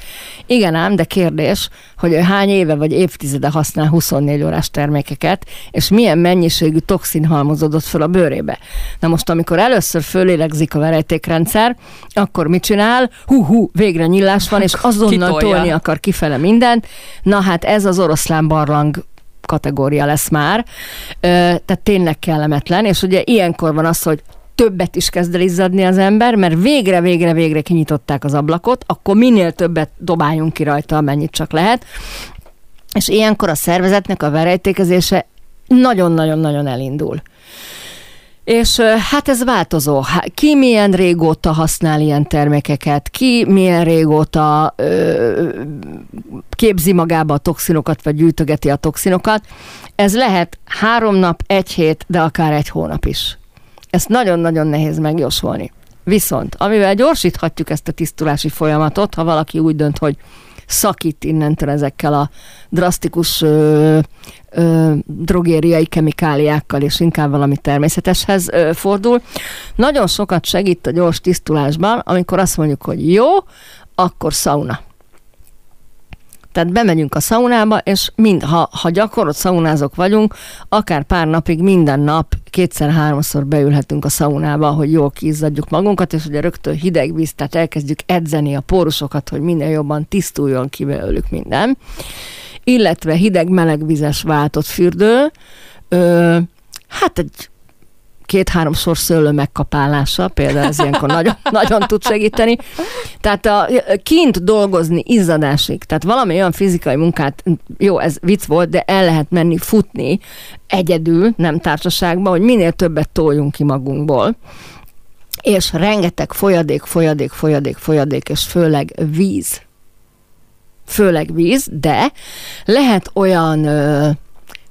Igen ám, de kérdés, hogy ő hány éve vagy évtizede használ 24 órás termékeket, és milyen mennyiségű toxin halmozódott föl a bőrébe. Na most, amikor először fölélegzik a verejtékrendszer, akkor mit csinál? Hú-hú, végre nyillás van, és azonnal Kitolja. tolni akar kifele mindent. Na hát ez az oroszlán barlang kategória lesz már. Ö, tehát tényleg kellemetlen, és ugye ilyenkor van az, hogy többet is kezd el izzadni az ember, mert végre, végre, végre kinyitották az ablakot, akkor minél többet dobáljunk ki rajta, amennyit csak lehet. És ilyenkor a szervezetnek a verejtékezése nagyon-nagyon-nagyon elindul. És hát ez változó. Ki milyen régóta használ ilyen termékeket, ki milyen régóta ö, képzi magába a toxinokat, vagy gyűjtögeti a toxinokat. Ez lehet három nap, egy hét, de akár egy hónap is. Ezt nagyon-nagyon nehéz megjósolni. Viszont, amivel gyorsíthatjuk ezt a tisztulási folyamatot, ha valaki úgy dönt, hogy szakít innentől ezekkel a drasztikus ö, ö, drogériai kemikáliákkal, és inkább valami természeteshez ö, fordul. Nagyon sokat segít a gyors tisztulásban, amikor azt mondjuk, hogy jó, akkor szauna. Tehát bemegyünk a szaunába, és mind, ha, ha gyakorolt szaunázók vagyunk, akár pár napig minden nap kétszer-háromszor beülhetünk a szaunába, hogy jól kiizzadjuk magunkat, és ugye rögtön hideg víz, tehát elkezdjük edzeni a pórusokat, hogy minél jobban tisztuljon ki belőlük minden. illetve hideg-melegvizes váltott fürdő, ö, hát egy két-háromszor szőlő megkapálása, például ez ilyenkor nagyon, nagyon tud segíteni. Tehát a, kint dolgozni izzadásig, tehát valami olyan fizikai munkát, jó, ez vicc volt, de el lehet menni futni egyedül, nem társaságban, hogy minél többet toljunk ki magunkból és rengeteg folyadék, folyadék, folyadék, folyadék, és főleg víz. Főleg víz, de lehet olyan ö,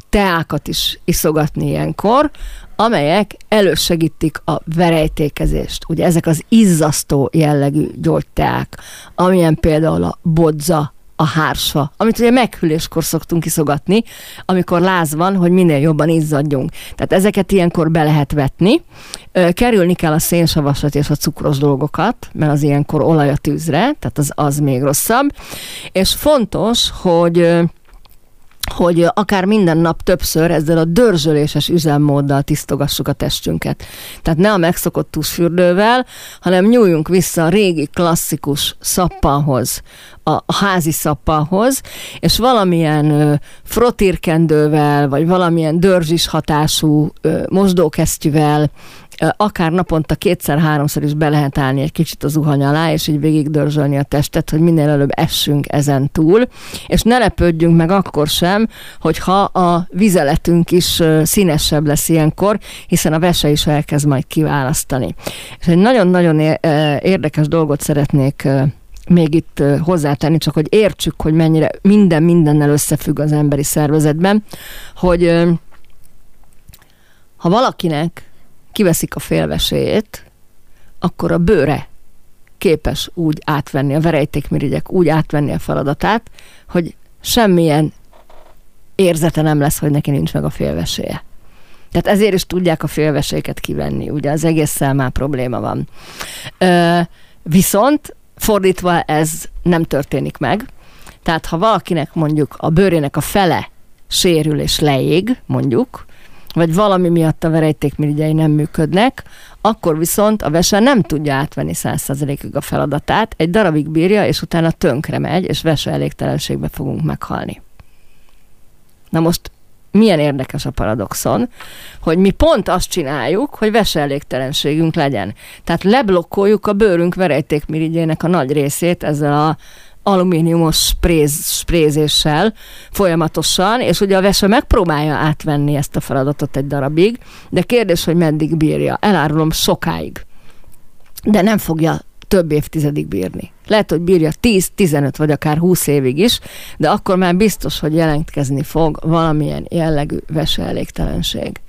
teákat is iszogatni ilyenkor, amelyek elősegítik a verejtékezést. Ugye ezek az izzasztó jellegű gyógyteák, amilyen például a bodza, a hársfa, amit ugye meghűléskor szoktunk iszogatni, amikor láz van, hogy minél jobban izzadjunk. Tehát ezeket ilyenkor be lehet vetni. Kerülni kell a szénsavasat és a cukros dolgokat, mert az ilyenkor olaj a tűzre, tehát az, az még rosszabb. És fontos, hogy hogy akár minden nap többször ezzel a dörzsöléses üzemmóddal tisztogassuk a testünket. Tehát ne a megszokott tusfürdővel, hanem nyúljunk vissza a régi klasszikus szappanhoz, a, házi szappanhoz, és valamilyen ö, frotírkendővel, vagy valamilyen dörzsis hatású mosdókesztyűvel akár naponta kétszer-háromszor is be lehet állni egy kicsit az zuhany alá, és így végig dörzsölni a testet, hogy minél előbb essünk ezen túl, és ne lepődjünk meg akkor sem, hogyha a vizeletünk is színesebb lesz ilyenkor, hiszen a vese is elkezd majd kiválasztani. És egy nagyon-nagyon érdekes dolgot szeretnék még itt hozzátenni, csak hogy értsük, hogy mennyire minden mindennel összefügg az emberi szervezetben, hogy ha valakinek kiveszik a félveséjét, akkor a bőre képes úgy átvenni, a verejtékmirigyek úgy átvenni a feladatát, hogy semmilyen érzete nem lesz, hogy neki nincs meg a félveséje. Tehát ezért is tudják a félveséket kivenni, ugye az egésszel már probléma van. Ö, viszont fordítva ez nem történik meg, tehát ha valakinek mondjuk a bőrének a fele sérül és leég, mondjuk, vagy valami miatt a verejtékmirigyei nem működnek, akkor viszont a vese nem tudja átvenni 100%-ig a feladatát, egy darabig bírja, és utána tönkre megy, és vese elégtelenségbe fogunk meghalni. Na most milyen érdekes a paradoxon, hogy mi pont azt csináljuk, hogy elégtelenségünk legyen. Tehát leblokkoljuk a bőrünk verejtékmirigyének a nagy részét ezzel a alumíniumos spréz, sprézéssel folyamatosan, és ugye a vese megpróbálja átvenni ezt a feladatot egy darabig, de kérdés, hogy meddig bírja. Elárulom sokáig. De nem fogja több évtizedig bírni. Lehet, hogy bírja 10, 15 vagy akár 20 évig is, de akkor már biztos, hogy jelentkezni fog valamilyen jellegű veseelégtelenség.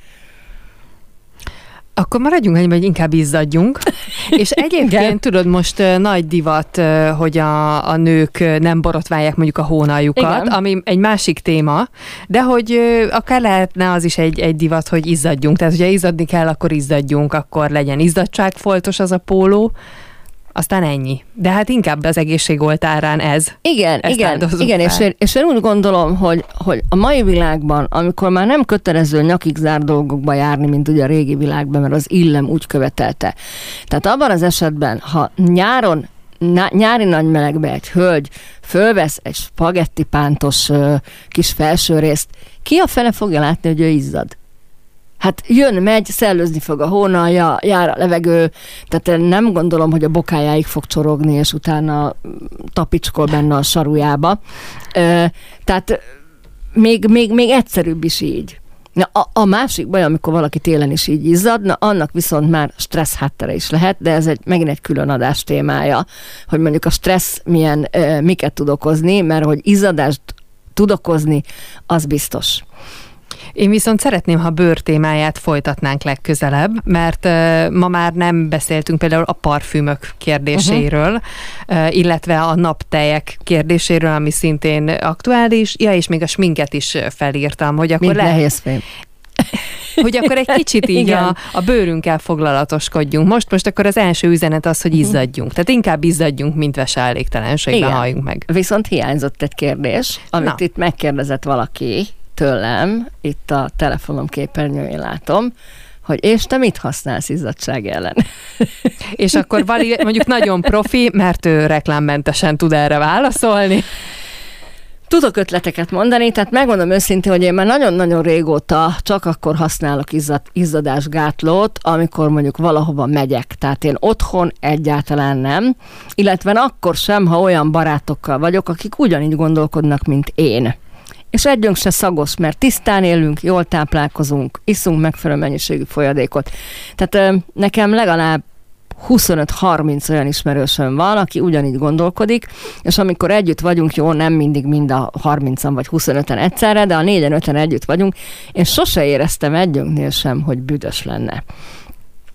Akkor maradjunk ennyi, hogy inkább izzadjunk. És egyébként tudod, most nagy divat, hogy a, a nők nem borotválják mondjuk a hónaljukat, Igen. ami egy másik téma, de hogy akár lehetne az is egy, egy divat, hogy izzadjunk. Tehát, hogyha izzadni kell, akkor izzadjunk, akkor legyen izzadságfoltos az a póló, aztán ennyi. De hát inkább az egészség oltárán ez. Igen, Ezt igen, igen és, én, és én úgy gondolom, hogy, hogy a mai világban, amikor már nem kötelező nyakig zár dolgokba járni, mint ugye a régi világban, mert az illem úgy követelte. Tehát abban az esetben, ha nyáron nyári nagy melegbe egy hölgy fölvesz egy spagetti pántos kis felsőrészt, ki a fele fogja látni, hogy ő izzad? Hát jön, megy, szellőzni fog a hónalja, jár a levegő, tehát nem gondolom, hogy a bokájáig fog csorogni, és utána tapicskol benne a sarujába. Tehát még, még, még egyszerűbb is így. Na, a, a másik baj, amikor valaki télen is így izzad, na, annak viszont már stressz háttere is lehet, de ez egy, megint egy külön adás témája, hogy mondjuk a stressz milyen, e, miket tud okozni, mert hogy izzadást tud okozni, az biztos. Én viszont szeretném, ha bőr témáját folytatnánk legközelebb, mert uh, ma már nem beszéltünk például a parfümök kérdéséről, uh-huh. uh, illetve a naptejek kérdéséről, ami szintén aktuális, ja, és még a sminket is felírtam, hogy akkor Mind nehéz hogy akkor egy kicsit így a, a bőrünkkel foglalatoskodjunk. Most, most akkor az első üzenet az, hogy mhm. izzadjunk. Tehát inkább izzadjunk, mint veselégtelenségben halljunk meg. Viszont hiányzott egy kérdés, amit Na. itt megkérdezett valaki, tőlem, itt a telefonom képernyőjén látom, hogy és te mit használsz izzadság ellen? És akkor Vali mondjuk nagyon profi, mert ő reklámmentesen tud erre válaszolni. Tudok ötleteket mondani, tehát megmondom őszintén, hogy én már nagyon-nagyon régóta csak akkor használok izzad, izzadásgátlót, amikor mondjuk valahova megyek. Tehát én otthon egyáltalán nem, illetve akkor sem, ha olyan barátokkal vagyok, akik ugyanígy gondolkodnak, mint én és együnk se szagos, mert tisztán élünk, jól táplálkozunk, iszunk megfelelő mennyiségű folyadékot. Tehát nekem legalább 25-30 olyan ismerősöm van, aki ugyanígy gondolkodik, és amikor együtt vagyunk, jó, nem mindig mind a 30-an vagy 25-en egyszerre, de a 4-5-en együtt vagyunk, én sose éreztem együnknél sem, hogy büdös lenne.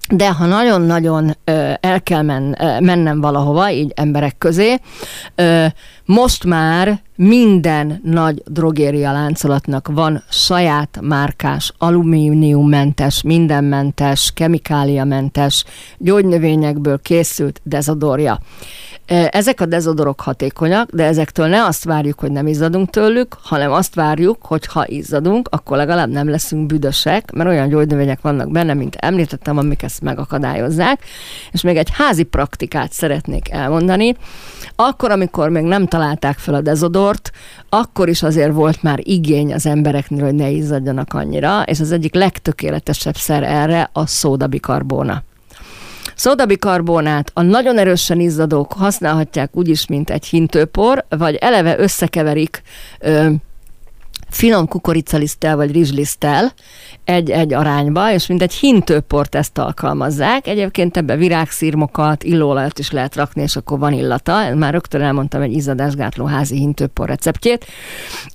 De ha nagyon-nagyon el kell men, mennem valahova, így emberek közé, most már minden nagy drogéria láncolatnak van saját márkás, alumíniummentes, mindenmentes, kemikáliamentes, gyógynövényekből készült dezodorja. Ezek a dezodorok hatékonyak, de ezektől ne azt várjuk, hogy nem izzadunk tőlük, hanem azt várjuk, hogy ha izzadunk, akkor legalább nem leszünk büdösek, mert olyan gyógynövények vannak benne, mint említettem, amik ezt megakadályozzák. És még egy házi praktikát szeretnék elmondani. Akkor, amikor még nem találták fel a dezodort, akkor is azért volt már igény az embereknél, hogy ne izzadjanak annyira, és az egyik legtökéletesebb szer erre a szódabikarbóna. Szódabikarbonát a nagyon erősen izzadók használhatják úgyis, mint egy hintőpor, vagy eleve összekeverik ö, finom kukoricaliszttel vagy rizsliszttel egy-egy arányba, és mint egy hintőport ezt alkalmazzák. Egyébként ebbe virágszírmokat, illóolajat is lehet rakni, és akkor van illata. Már rögtön elmondtam egy izzadásgátló házi hintőpor receptjét.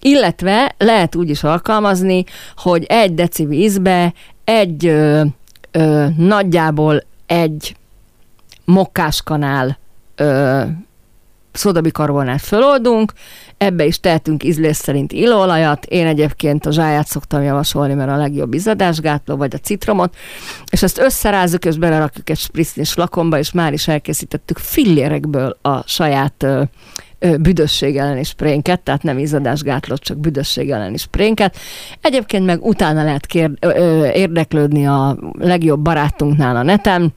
Illetve lehet úgy is alkalmazni, hogy egy deci vízbe egy ö, ö, nagyjából egy mokkáskanál ö, szodabikarbonát föloldunk, ebbe is tehetünk ízlés szerint illóolajat, én egyébként a zsáját szoktam javasolni, mert a legjobb izzadásgátló, vagy a citromot, és ezt összerázzuk, és belerakjuk egy spritznis flakonba, és már is elkészítettük fillérekből a saját ö, büdösség elleni sprénket, tehát nem izzadásgátlót, csak büdösség elleni sprénket. Egyébként meg utána lehet kér, ö, érdeklődni a legjobb barátunknál a neten,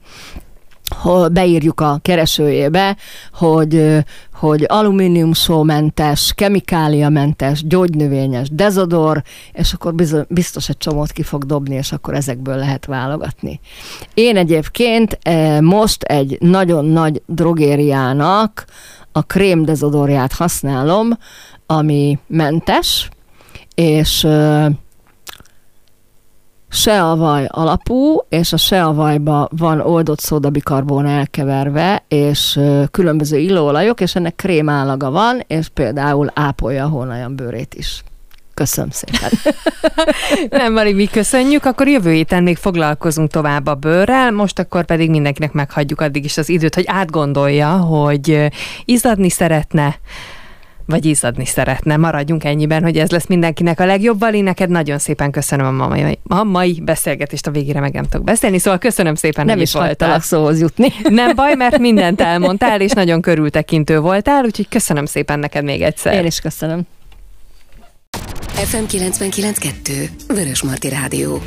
beírjuk a keresőjébe, hogy, hogy alumínium sómentes, kemikáliamentes, gyógynövényes dezodor, és akkor biztos egy csomót ki fog dobni, és akkor ezekből lehet válogatni. Én egyébként most egy nagyon nagy drogériának a krém dezodorját használom, ami mentes, és se a vaj alapú, és a se a vajba van oldott szódabikarbón elkeverve, és különböző illóolajok, és ennek krém állaga van, és például ápolja a hónajan bőrét is. Köszönöm szépen. Nem, Mari, mi köszönjük, akkor jövő héten még foglalkozunk tovább a bőrrel, most akkor pedig mindenkinek meghagyjuk addig is az időt, hogy átgondolja, hogy izzadni szeretne, vagy izzadni szeretne. Maradjunk ennyiben, hogy ez lesz mindenkinek a legjobb. Vali, neked nagyon szépen köszönöm a mai, a mai beszélgetést, a végére meg nem tudok beszélni, szóval köszönöm szépen, nem is voltál szóhoz jutni. Nem baj, mert mindent elmondtál, és nagyon körültekintő voltál, úgyhogy köszönöm szépen neked még egyszer. Én is köszönöm. FM 99.2 Vörösmarty Rádió